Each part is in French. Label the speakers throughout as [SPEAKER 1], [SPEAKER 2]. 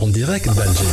[SPEAKER 1] En direct d'Alger.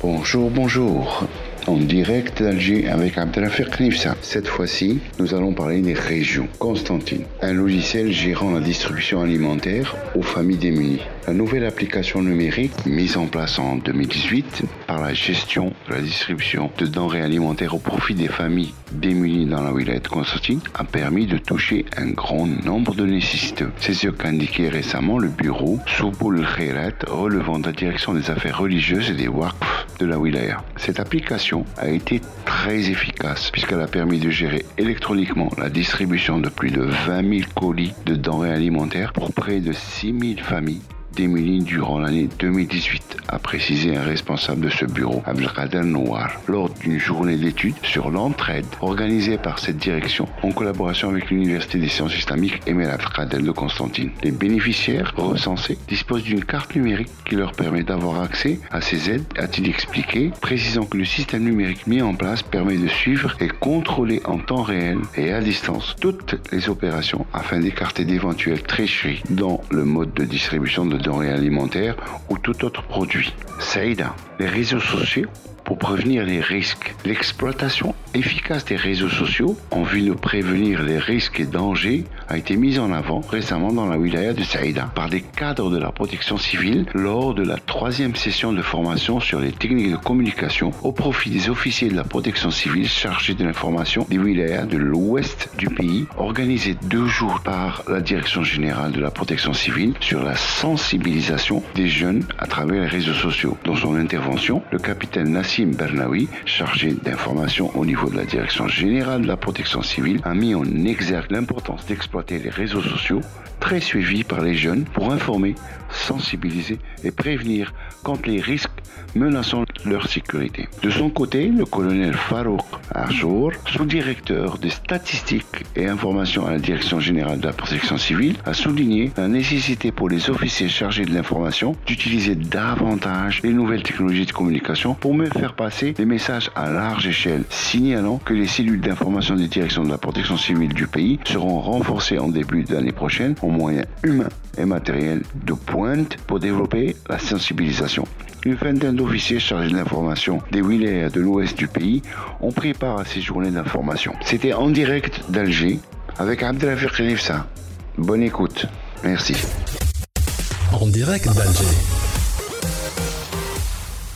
[SPEAKER 2] Bonjour, bonjour. En direct d'Alger avec Abdelafir Knifsa. Cette fois-ci, nous allons parler des régions. Constantine, un logiciel gérant la distribution alimentaire aux familles démunies. La nouvelle application numérique mise en place en 2018 par la gestion de la distribution de denrées alimentaires au profit des familles démunies dans la wilaya de Constantine a permis de toucher un grand nombre de nécessiteux. C'est ce qu'a indiqué récemment le bureau Souboul Khairat relevant de la direction des affaires religieuses et des WAKF de la wilaya. Cette application a été très efficace puisqu'elle a permis de gérer électroniquement la distribution de plus de 20 000 colis de denrées alimentaires pour près de 6 000 familles démunis durant l'année 2018, a précisé un responsable de ce bureau, Abdelkader Noir, lors d'une journée d'études sur l'entraide organisée par cette direction en collaboration avec l'Université des sciences islamiques Emel Abdelkader de Constantine. Les bénéficiaires recensés disposent d'une carte numérique qui leur permet d'avoir accès à ces aides, a-t-il expliqué, précisant que le système numérique mis en place permet de suivre et contrôler en temps réel et à distance toutes les opérations afin d'écarter d'éventuelles tricheries dans le mode de distribution de denrées alimentaires ou tout autre produit. Saïda, les réseaux sociaux pour prévenir les risques. L'exploitation efficace des réseaux sociaux en vue de prévenir les risques et dangers a été mise en avant récemment dans la wilaya de Saïda par des cadres de la protection civile lors de la troisième session de formation sur les techniques de communication au profit des officiers de la protection civile chargés de l'information des wilayas de l'ouest du pays organisée deux jours par la direction générale de la protection civile sur la sensibilisation des jeunes à travers les réseaux sociaux. Dans son intervention, le capitaine Nassim Bernaoui, chargé d'information au niveau de la Direction générale de la protection civile, a mis en exergue l'importance d'exploiter les réseaux sociaux, très suivis par les jeunes, pour informer, sensibiliser et prévenir contre les risques menaçant leur sécurité. De son côté, le colonel Farouk Arjour, sous-directeur des statistiques et informations à la Direction générale de la protection civile, a souligné la nécessité pour les officiers chargés de l'information d'utiliser davantage les nouvelles technologies de communication pour mieux faire passer les messages à large échelle, signalant que les cellules d'information des directions de la protection civile du pays seront renforcées en début d'année prochaine moyens humains et matériels de pointe pour développer la sensibilisation. Une vingtaine d'officiers chargés de l'information des wilayas de l'ouest du pays ont pris part à ces journées d'information. C'était en direct d'Alger avec Abdelafir Khalifsa. Bonne écoute. Merci.
[SPEAKER 1] En direct d'Alger.